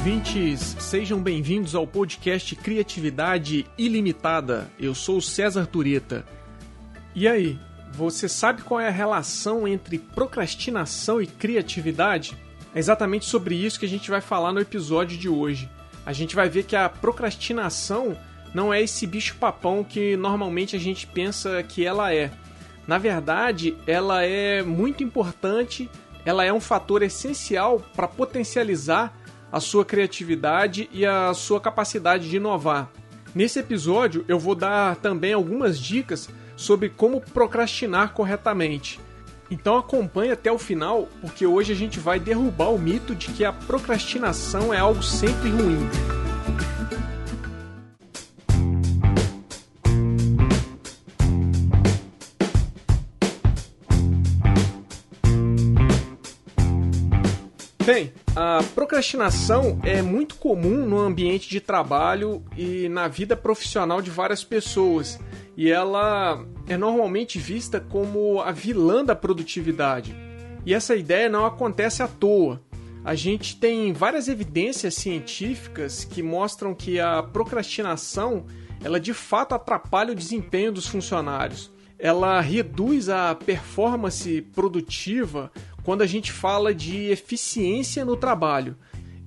ouvintes, sejam bem-vindos ao podcast Criatividade Ilimitada. Eu sou César Tureta. E aí, você sabe qual é a relação entre procrastinação e criatividade? É exatamente sobre isso que a gente vai falar no episódio de hoje. A gente vai ver que a procrastinação não é esse bicho-papão que normalmente a gente pensa que ela é. Na verdade, ela é muito importante, ela é um fator essencial para potencializar a sua criatividade e a sua capacidade de inovar. Nesse episódio, eu vou dar também algumas dicas sobre como procrastinar corretamente. Então acompanhe até o final, porque hoje a gente vai derrubar o mito de que a procrastinação é algo sempre ruim. Bem, a procrastinação é muito comum no ambiente de trabalho e na vida profissional de várias pessoas, e ela é normalmente vista como a vilã da produtividade. E essa ideia não acontece à toa. A gente tem várias evidências científicas que mostram que a procrastinação ela de fato atrapalha o desempenho dos funcionários. Ela reduz a performance produtiva quando a gente fala de eficiência no trabalho.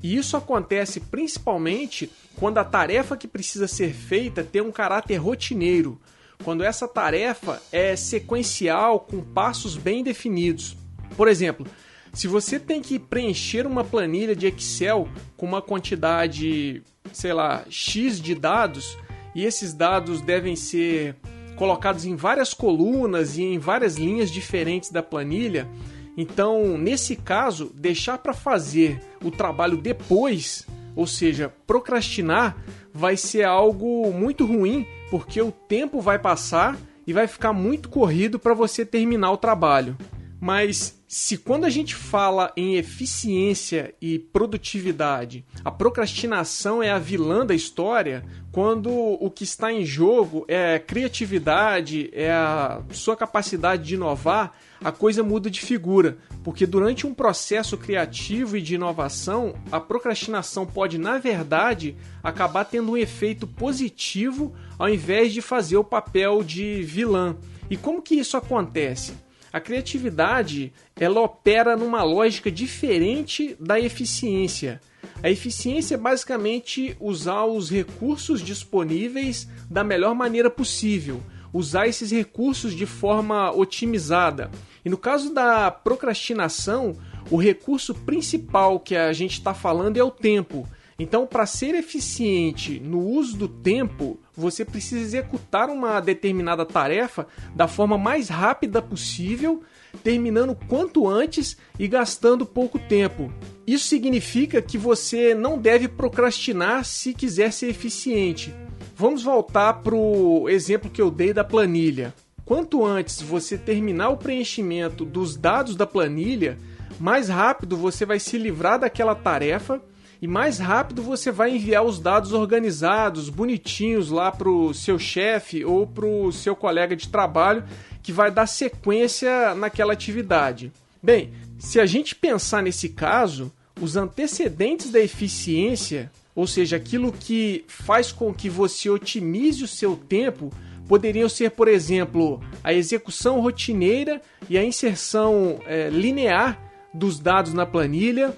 E isso acontece principalmente quando a tarefa que precisa ser feita tem um caráter rotineiro, quando essa tarefa é sequencial com passos bem definidos. Por exemplo, se você tem que preencher uma planilha de Excel com uma quantidade, sei lá, X de dados, e esses dados devem ser colocados em várias colunas e em várias linhas diferentes da planilha, então, nesse caso, deixar para fazer o trabalho depois, ou seja, procrastinar, vai ser algo muito ruim, porque o tempo vai passar e vai ficar muito corrido para você terminar o trabalho. Mas se quando a gente fala em eficiência e produtividade, a procrastinação é a vilã da história, quando o que está em jogo é criatividade, é a sua capacidade de inovar, a coisa muda de figura, porque durante um processo criativo e de inovação, a procrastinação pode, na verdade, acabar tendo um efeito positivo ao invés de fazer o papel de vilã. E como que isso acontece? A criatividade, ela opera numa lógica diferente da eficiência. A eficiência é basicamente usar os recursos disponíveis da melhor maneira possível, usar esses recursos de forma otimizada. E no caso da procrastinação, o recurso principal que a gente está falando é o tempo. Então, para ser eficiente no uso do tempo, você precisa executar uma determinada tarefa da forma mais rápida possível, terminando quanto antes e gastando pouco tempo. Isso significa que você não deve procrastinar se quiser ser eficiente. Vamos voltar para o exemplo que eu dei da planilha. Quanto antes você terminar o preenchimento dos dados da planilha, mais rápido você vai se livrar daquela tarefa e mais rápido você vai enviar os dados organizados, bonitinhos lá para o seu chefe ou para o seu colega de trabalho que vai dar sequência naquela atividade. Bem, se a gente pensar nesse caso, os antecedentes da eficiência, ou seja, aquilo que faz com que você otimize o seu tempo, poderiam ser, por exemplo, a execução rotineira e a inserção é, linear dos dados na planilha,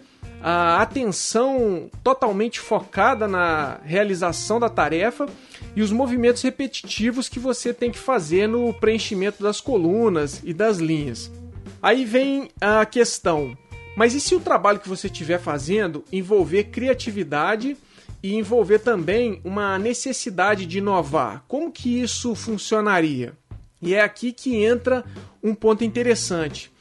a atenção totalmente focada na realização da tarefa e os movimentos repetitivos que você tem que fazer no preenchimento das colunas e das linhas. Aí vem a questão: mas e se o trabalho que você estiver fazendo envolver criatividade e envolver também uma necessidade de inovar. Como que isso funcionaria? E é aqui que entra um ponto interessante.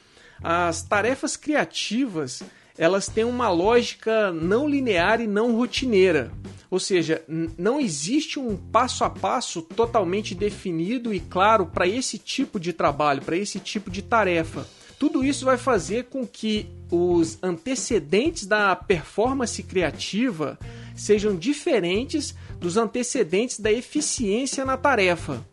As tarefas criativas, elas têm uma lógica não linear e não rotineira. Ou seja, não existe um passo a passo totalmente definido e claro para esse tipo de trabalho, para esse tipo de tarefa. Tudo isso vai fazer com que os antecedentes da performance criativa sejam diferentes dos antecedentes da eficiência na tarefa.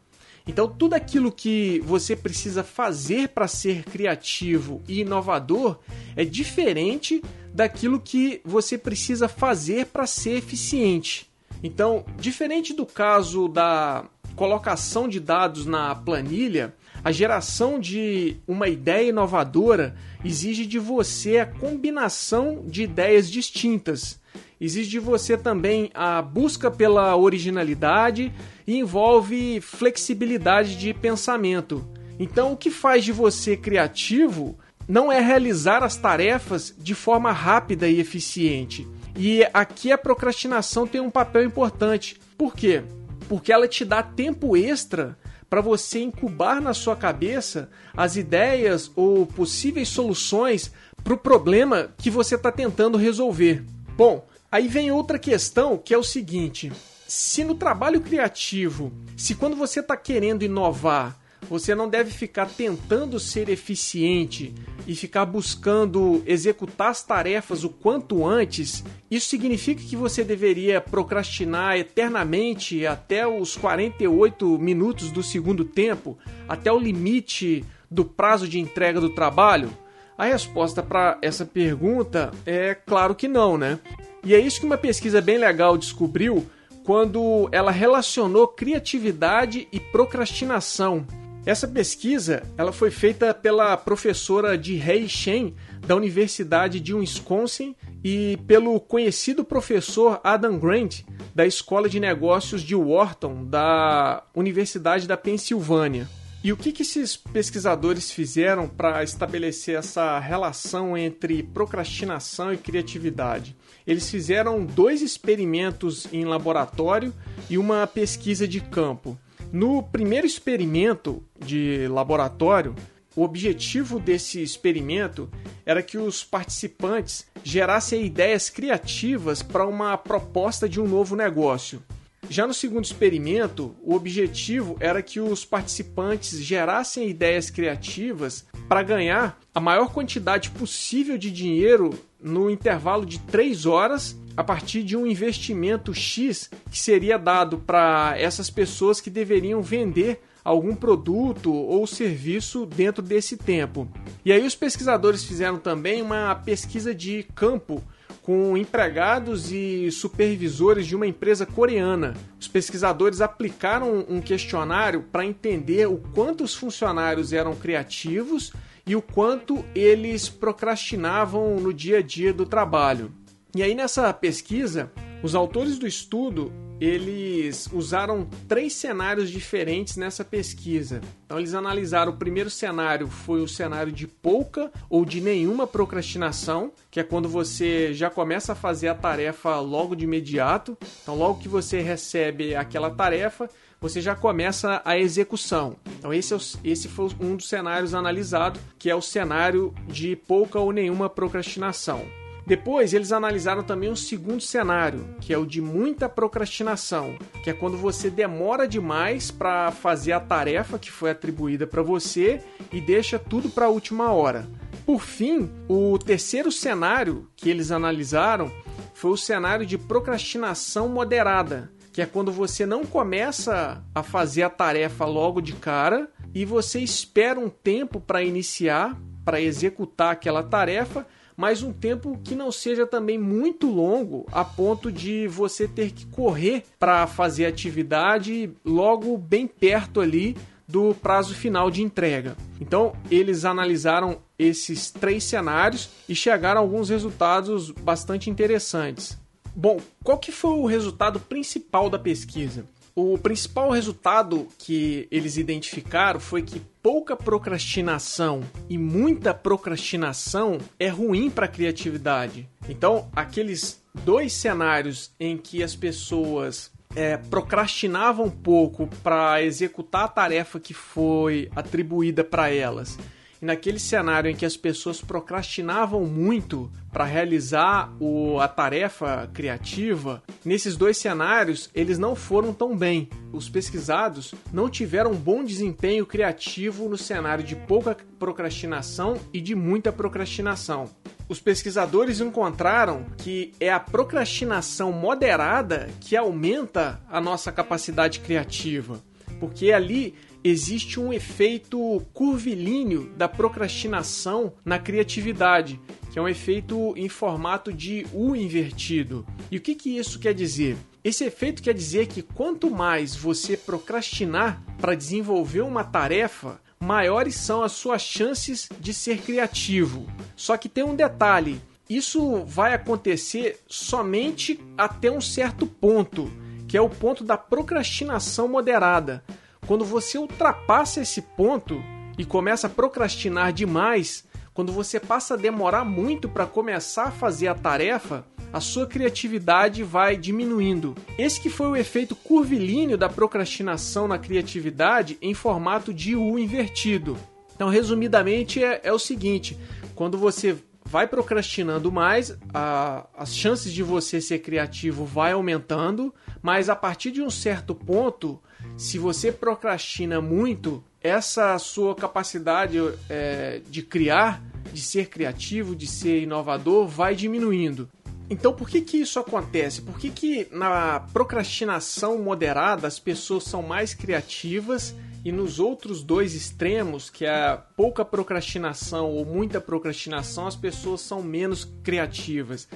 Então, tudo aquilo que você precisa fazer para ser criativo e inovador é diferente daquilo que você precisa fazer para ser eficiente. Então, diferente do caso da colocação de dados na planilha, a geração de uma ideia inovadora exige de você a combinação de ideias distintas. Exige de você também a busca pela originalidade e envolve flexibilidade de pensamento. Então, o que faz de você criativo não é realizar as tarefas de forma rápida e eficiente. E aqui a procrastinação tem um papel importante. Por quê? Porque ela te dá tempo extra para você incubar na sua cabeça as ideias ou possíveis soluções para o problema que você está tentando resolver. Bom, aí vem outra questão que é o seguinte: se no trabalho criativo, se quando você está querendo inovar, você não deve ficar tentando ser eficiente e ficar buscando executar as tarefas o quanto antes. Isso significa que você deveria procrastinar eternamente até os 48 minutos do segundo tempo, até o limite do prazo de entrega do trabalho? A resposta para essa pergunta é claro que não, né? E é isso que uma pesquisa bem legal descobriu quando ela relacionou criatividade e procrastinação. Essa pesquisa ela foi feita pela professora de Rei Shen da Universidade de Wisconsin e pelo conhecido professor Adam Grant da Escola de Negócios de Wharton da Universidade da Pensilvânia. E o que, que esses pesquisadores fizeram para estabelecer essa relação entre procrastinação e criatividade? Eles fizeram dois experimentos em laboratório e uma pesquisa de campo. No primeiro experimento de laboratório, o objetivo desse experimento era que os participantes gerassem ideias criativas para uma proposta de um novo negócio. Já no segundo experimento, o objetivo era que os participantes gerassem ideias criativas para ganhar a maior quantidade possível de dinheiro no intervalo de 3 horas a partir de um investimento X que seria dado para essas pessoas que deveriam vender algum produto ou serviço dentro desse tempo. E aí os pesquisadores fizeram também uma pesquisa de campo com empregados e supervisores de uma empresa coreana. Os pesquisadores aplicaram um questionário para entender o quanto os funcionários eram criativos e o quanto eles procrastinavam no dia a dia do trabalho. E aí nessa pesquisa, os autores do estudo eles usaram três cenários diferentes nessa pesquisa. Então eles analisaram o primeiro cenário foi o cenário de pouca ou de nenhuma procrastinação, que é quando você já começa a fazer a tarefa logo de imediato. Então logo que você recebe aquela tarefa, você já começa a execução. Então esse, é o, esse foi um dos cenários analisados, que é o cenário de pouca ou nenhuma procrastinação. Depois, eles analisaram também um segundo cenário, que é o de muita procrastinação, que é quando você demora demais para fazer a tarefa que foi atribuída para você e deixa tudo para a última hora. Por fim, o terceiro cenário que eles analisaram foi o cenário de procrastinação moderada, que é quando você não começa a fazer a tarefa logo de cara e você espera um tempo para iniciar, para executar aquela tarefa mas um tempo que não seja também muito longo a ponto de você ter que correr para fazer atividade logo bem perto ali do prazo final de entrega. Então, eles analisaram esses três cenários e chegaram a alguns resultados bastante interessantes. Bom, qual que foi o resultado principal da pesquisa? O principal resultado que eles identificaram foi que pouca procrastinação e muita procrastinação é ruim para a criatividade. Então, aqueles dois cenários em que as pessoas é, procrastinavam um pouco para executar a tarefa que foi atribuída para elas e naquele cenário em que as pessoas procrastinavam muito para realizar o, a tarefa criativa, nesses dois cenários eles não foram tão bem. Os pesquisados não tiveram bom desempenho criativo no cenário de pouca procrastinação e de muita procrastinação. Os pesquisadores encontraram que é a procrastinação moderada que aumenta a nossa capacidade criativa, porque ali existe um efeito curvilíneo da procrastinação na criatividade, que é um efeito em formato de U invertido. E o que, que isso quer dizer? Esse efeito quer dizer que quanto mais você procrastinar para desenvolver uma tarefa, maiores são as suas chances de ser criativo. Só que tem um detalhe: isso vai acontecer somente até um certo ponto, que é o ponto da procrastinação moderada. Quando você ultrapassa esse ponto e começa a procrastinar demais, quando você passa a demorar muito para começar a fazer a tarefa, a sua criatividade vai diminuindo. Esse que foi o efeito curvilíneo da procrastinação na criatividade em formato de U invertido. Então, resumidamente, é, é o seguinte: quando você vai procrastinando mais, a, as chances de você ser criativo vai aumentando, mas a partir de um certo ponto, se você procrastina muito, essa sua capacidade é, de criar, de ser criativo, de ser inovador, vai diminuindo. Então, por que, que isso acontece? Por que, que na procrastinação moderada as pessoas são mais criativas e nos outros dois extremos, que é pouca procrastinação ou muita procrastinação, as pessoas são menos criativas?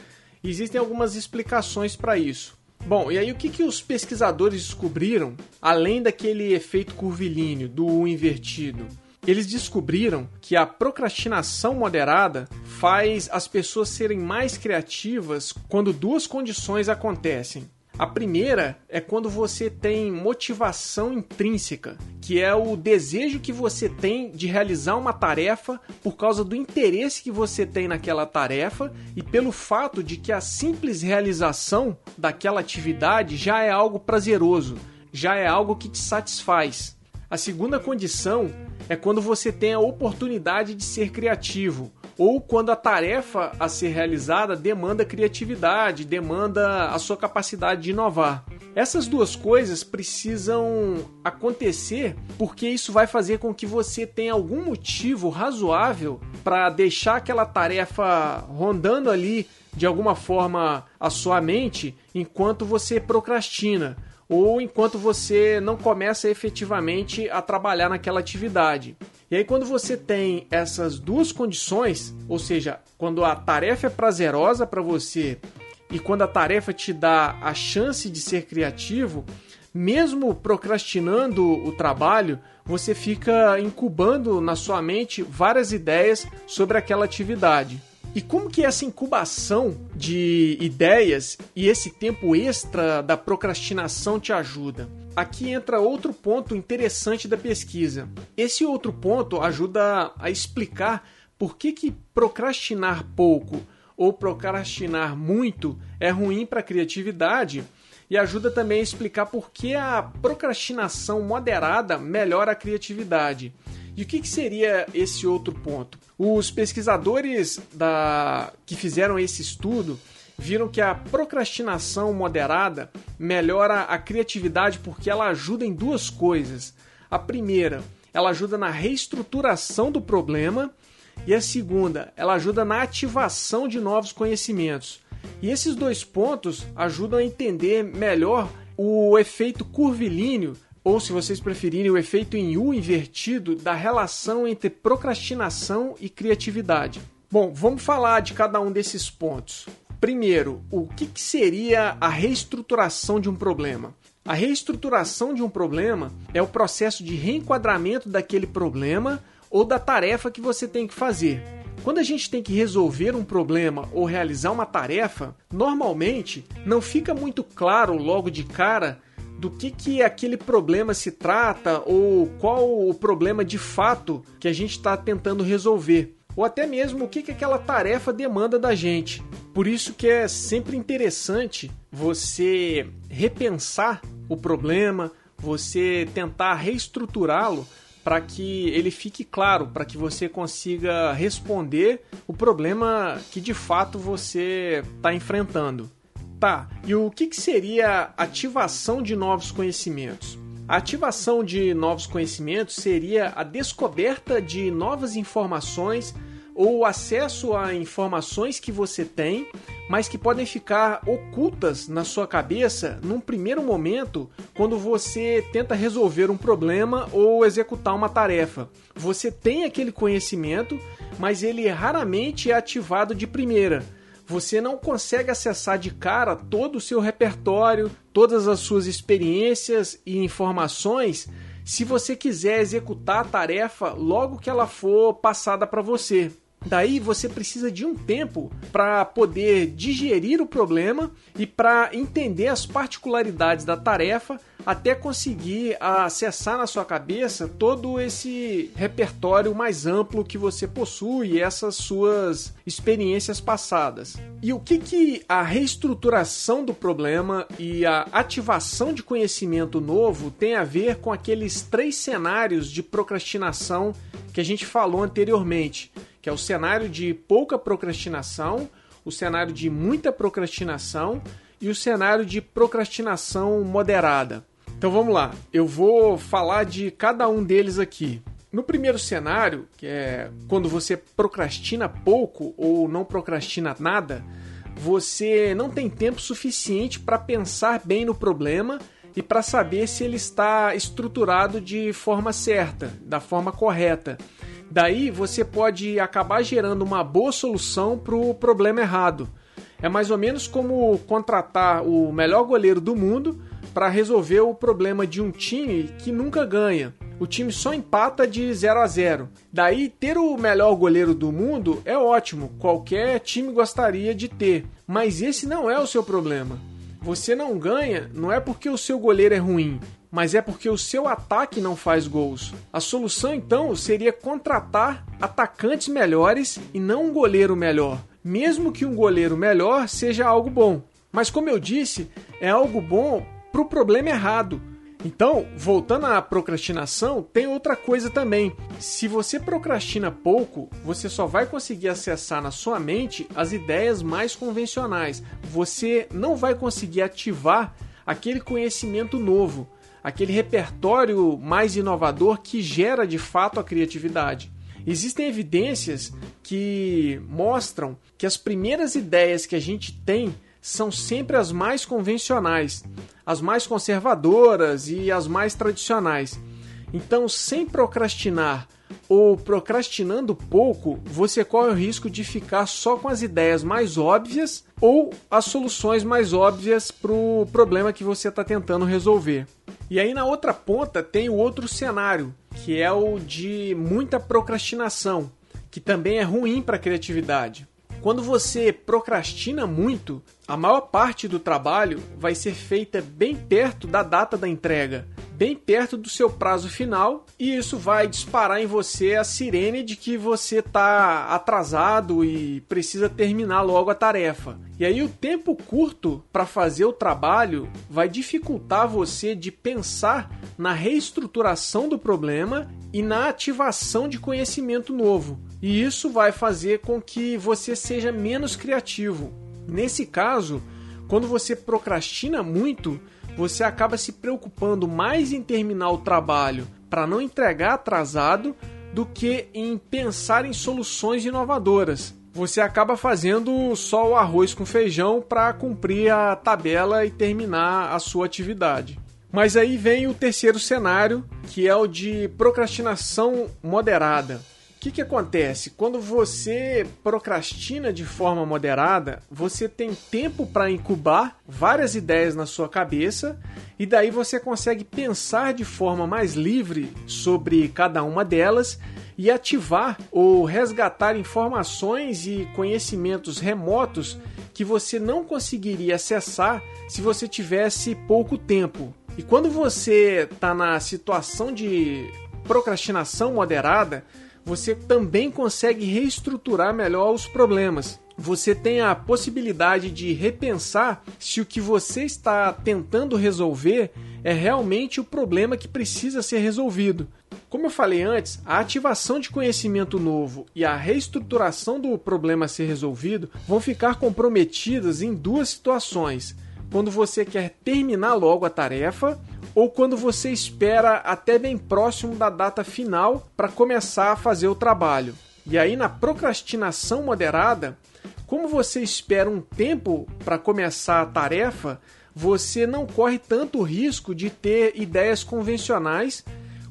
Existem algumas explicações para isso. Bom, e aí o que, que os pesquisadores descobriram, além daquele efeito curvilíneo, do invertido? Eles descobriram que a procrastinação moderada faz as pessoas serem mais criativas quando duas condições acontecem. A primeira é quando você tem motivação intrínseca, que é o desejo que você tem de realizar uma tarefa por causa do interesse que você tem naquela tarefa e pelo fato de que a simples realização daquela atividade já é algo prazeroso, já é algo que te satisfaz. A segunda condição é quando você tem a oportunidade de ser criativo, ou quando a tarefa a ser realizada demanda criatividade, demanda a sua capacidade de inovar. Essas duas coisas precisam acontecer porque isso vai fazer com que você tenha algum motivo razoável para deixar aquela tarefa rondando ali de alguma forma a sua mente enquanto você procrastina ou enquanto você não começa efetivamente a trabalhar naquela atividade. E aí, quando você tem essas duas condições, ou seja, quando a tarefa é prazerosa para você e quando a tarefa te dá a chance de ser criativo, mesmo procrastinando o trabalho, você fica incubando na sua mente várias ideias sobre aquela atividade. E como que essa incubação de ideias e esse tempo extra da procrastinação te ajuda? Aqui entra outro ponto interessante da pesquisa. Esse outro ponto ajuda a explicar por que, que procrastinar pouco ou procrastinar muito é ruim para a criatividade e ajuda também a explicar por que a procrastinação moderada melhora a criatividade. E o que, que seria esse outro ponto? Os pesquisadores da... que fizeram esse estudo viram que a procrastinação moderada melhora a criatividade porque ela ajuda em duas coisas. A primeira, ela ajuda na reestruturação do problema, e a segunda, ela ajuda na ativação de novos conhecimentos. E esses dois pontos ajudam a entender melhor o efeito curvilíneo ou se vocês preferirem, o efeito em U invertido da relação entre procrastinação e criatividade. Bom, vamos falar de cada um desses pontos. Primeiro, o que, seria a reestruturação de um problema? A reestruturação de um problema é o processo de reenquadramento daquele problema ou da tarefa que você tem que fazer. Quando a gente tem que resolver um problema ou realizar uma tarefa, normalmente não fica muito claro logo de cara do que, que aquele problema se trata ou qual o problema de fato que a gente está tentando resolver. Ou até mesmo o que, que aquela tarefa demanda da gente. Por isso que é sempre interessante você repensar o problema, você tentar reestruturá-lo para que ele fique claro, para que você consiga responder o problema que de fato você está enfrentando. Tá, e o que, que seria ativação de novos conhecimentos? A ativação de novos conhecimentos seria a descoberta de novas informações ou acesso a informações que você tem mas que podem ficar ocultas na sua cabeça num primeiro momento quando você tenta resolver um problema ou executar uma tarefa. Você tem aquele conhecimento, mas ele raramente é ativado de primeira. Você não consegue acessar de cara todo o seu repertório, todas as suas experiências e informações se você quiser executar a tarefa logo que ela for passada para você. Daí você precisa de um tempo para poder digerir o problema e para entender as particularidades da tarefa até conseguir acessar na sua cabeça todo esse repertório mais amplo que você possui, essas suas experiências passadas. E o que, que a reestruturação do problema e a ativação de conhecimento novo tem a ver com aqueles três cenários de procrastinação que a gente falou anteriormente? Que é o cenário de pouca procrastinação, o cenário de muita procrastinação e o cenário de procrastinação moderada. Então vamos lá, eu vou falar de cada um deles aqui. No primeiro cenário, que é quando você procrastina pouco ou não procrastina nada, você não tem tempo suficiente para pensar bem no problema e para saber se ele está estruturado de forma certa, da forma correta. Daí você pode acabar gerando uma boa solução para o problema errado. É mais ou menos como contratar o melhor goleiro do mundo para resolver o problema de um time que nunca ganha. O time só empata de 0 a 0. Daí ter o melhor goleiro do mundo é ótimo, qualquer time gostaria de ter, mas esse não é o seu problema. Você não ganha não é porque o seu goleiro é ruim, mas é porque o seu ataque não faz gols. A solução então seria contratar atacantes melhores e não um goleiro melhor, mesmo que um goleiro melhor seja algo bom. Mas como eu disse, é algo bom para o problema errado. Então, voltando à procrastinação, tem outra coisa também. Se você procrastina pouco, você só vai conseguir acessar na sua mente as ideias mais convencionais. Você não vai conseguir ativar aquele conhecimento novo aquele repertório mais inovador que gera de fato a criatividade. Existem evidências que mostram que as primeiras ideias que a gente tem são sempre as mais convencionais, as mais conservadoras e as mais tradicionais. Então, sem procrastinar ou procrastinando pouco, você corre o risco de ficar só com as ideias mais óbvias ou as soluções mais óbvias para o problema que você está tentando resolver. E aí na outra ponta tem o outro cenário, que é o de muita procrastinação, que também é ruim para a criatividade. Quando você procrastina muito, a maior parte do trabalho vai ser feita bem perto da data da entrega bem perto do seu prazo final e isso vai disparar em você a sirene de que você está atrasado e precisa terminar logo a tarefa. E aí o tempo curto para fazer o trabalho vai dificultar você de pensar na reestruturação do problema e na ativação de conhecimento novo. E isso vai fazer com que você seja menos criativo. Nesse caso, quando você procrastina muito, você acaba se preocupando mais em terminar o trabalho para não entregar atrasado do que em pensar em soluções inovadoras. Você acaba fazendo só o arroz com feijão para cumprir a tabela e terminar a sua atividade. Mas aí vem o terceiro cenário, que é o de procrastinação moderada que, que acontece? Quando você procrastina de forma moderada, você tem tempo para incubar várias ideias na sua cabeça e daí você consegue pensar de forma mais livre sobre cada uma delas e ativar ou resgatar informações e conhecimentos remotos que você não conseguiria acessar se você tivesse pouco tempo. E quando você está na situação de procrastinação moderada, você também consegue reestruturar melhor os problemas. Você tem a possibilidade de repensar se o que você está tentando resolver é realmente o problema que precisa ser resolvido. Como eu falei antes, a ativação de conhecimento novo e a reestruturação do problema a ser resolvido vão ficar comprometidas em duas situações quando você quer terminar logo a tarefa ou quando você espera até bem próximo da data final para começar a fazer o trabalho. E aí, na procrastinação moderada, Como você espera um tempo para começar a tarefa, você não corre tanto risco de ter ideias convencionais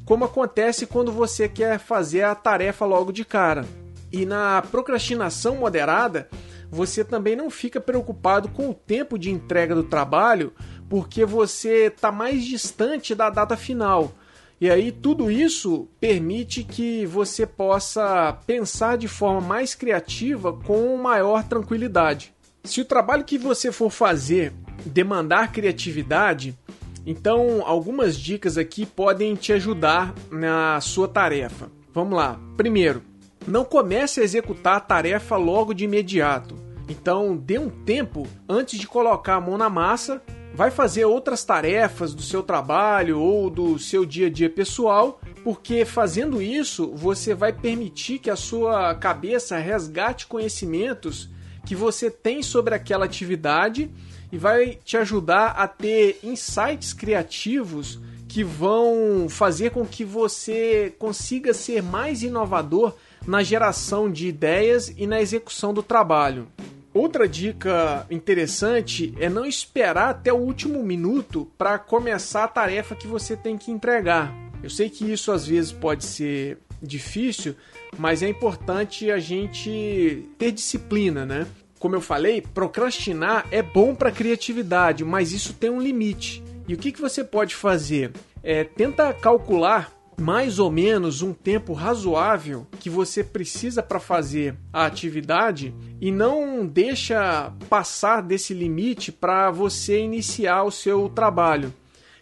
como acontece quando você quer fazer a tarefa logo de cara. E na procrastinação moderada, você também não fica preocupado com o tempo de entrega do trabalho, porque você está mais distante da data final. E aí tudo isso permite que você possa pensar de forma mais criativa com maior tranquilidade. Se o trabalho que você for fazer demandar criatividade, então algumas dicas aqui podem te ajudar na sua tarefa. Vamos lá. Primeiro, não comece a executar a tarefa logo de imediato. Então, dê um tempo antes de colocar a mão na massa. Vai fazer outras tarefas do seu trabalho ou do seu dia a dia pessoal, porque fazendo isso você vai permitir que a sua cabeça resgate conhecimentos que você tem sobre aquela atividade e vai te ajudar a ter insights criativos que vão fazer com que você consiga ser mais inovador na geração de ideias e na execução do trabalho. Outra dica interessante é não esperar até o último minuto para começar a tarefa que você tem que entregar. Eu sei que isso às vezes pode ser difícil, mas é importante a gente ter disciplina, né? Como eu falei, procrastinar é bom para criatividade, mas isso tem um limite. E o que, que você pode fazer? É, tenta calcular mais ou menos um tempo razoável que você precisa para fazer a atividade e não deixa passar desse limite para você iniciar o seu trabalho.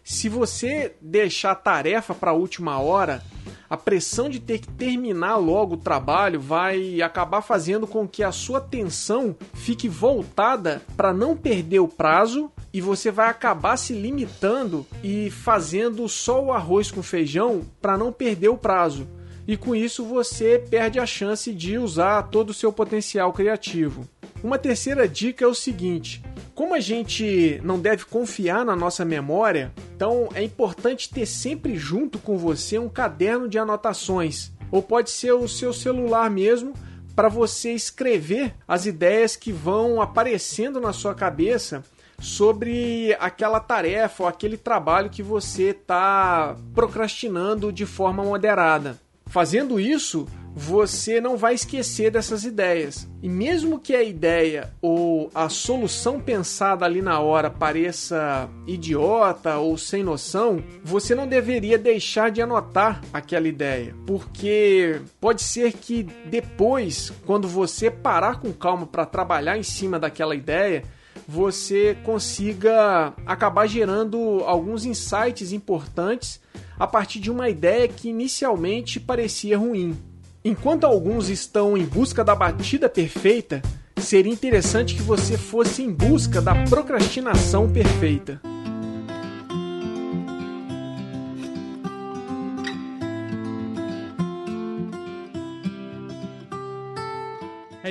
Se você deixar a tarefa para a última hora, a pressão de ter que terminar logo o trabalho vai acabar fazendo com que a sua atenção fique voltada para não perder o prazo e você vai acabar se limitando e fazendo só o arroz com feijão para não perder o prazo. E com isso você perde a chance de usar todo o seu potencial criativo. Uma terceira dica é o seguinte: como a gente não deve confiar na nossa memória, então é importante ter sempre junto com você um caderno de anotações, ou pode ser o seu celular mesmo, para você escrever as ideias que vão aparecendo na sua cabeça sobre aquela tarefa ou aquele trabalho que você está procrastinando de forma moderada. Fazendo isso, você não vai esquecer dessas ideias. E mesmo que a ideia ou a solução pensada ali na hora pareça idiota ou sem noção, você não deveria deixar de anotar aquela ideia, porque pode ser que depois, quando você parar com calma para trabalhar em cima daquela ideia, você consiga acabar gerando alguns insights importantes a partir de uma ideia que inicialmente parecia ruim. Enquanto alguns estão em busca da batida perfeita, seria interessante que você fosse em busca da procrastinação perfeita.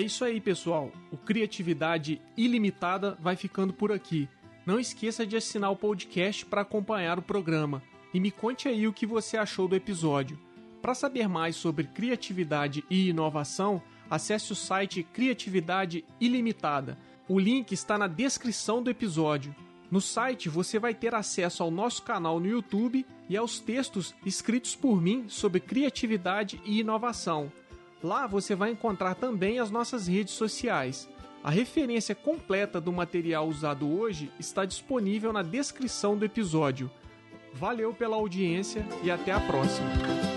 Isso aí, pessoal. O Criatividade Ilimitada vai ficando por aqui. Não esqueça de assinar o podcast para acompanhar o programa e me conte aí o que você achou do episódio. Para saber mais sobre criatividade e inovação, acesse o site Criatividade Ilimitada. O link está na descrição do episódio. No site você vai ter acesso ao nosso canal no YouTube e aos textos escritos por mim sobre criatividade e inovação. Lá você vai encontrar também as nossas redes sociais. A referência completa do material usado hoje está disponível na descrição do episódio. Valeu pela audiência e até a próxima!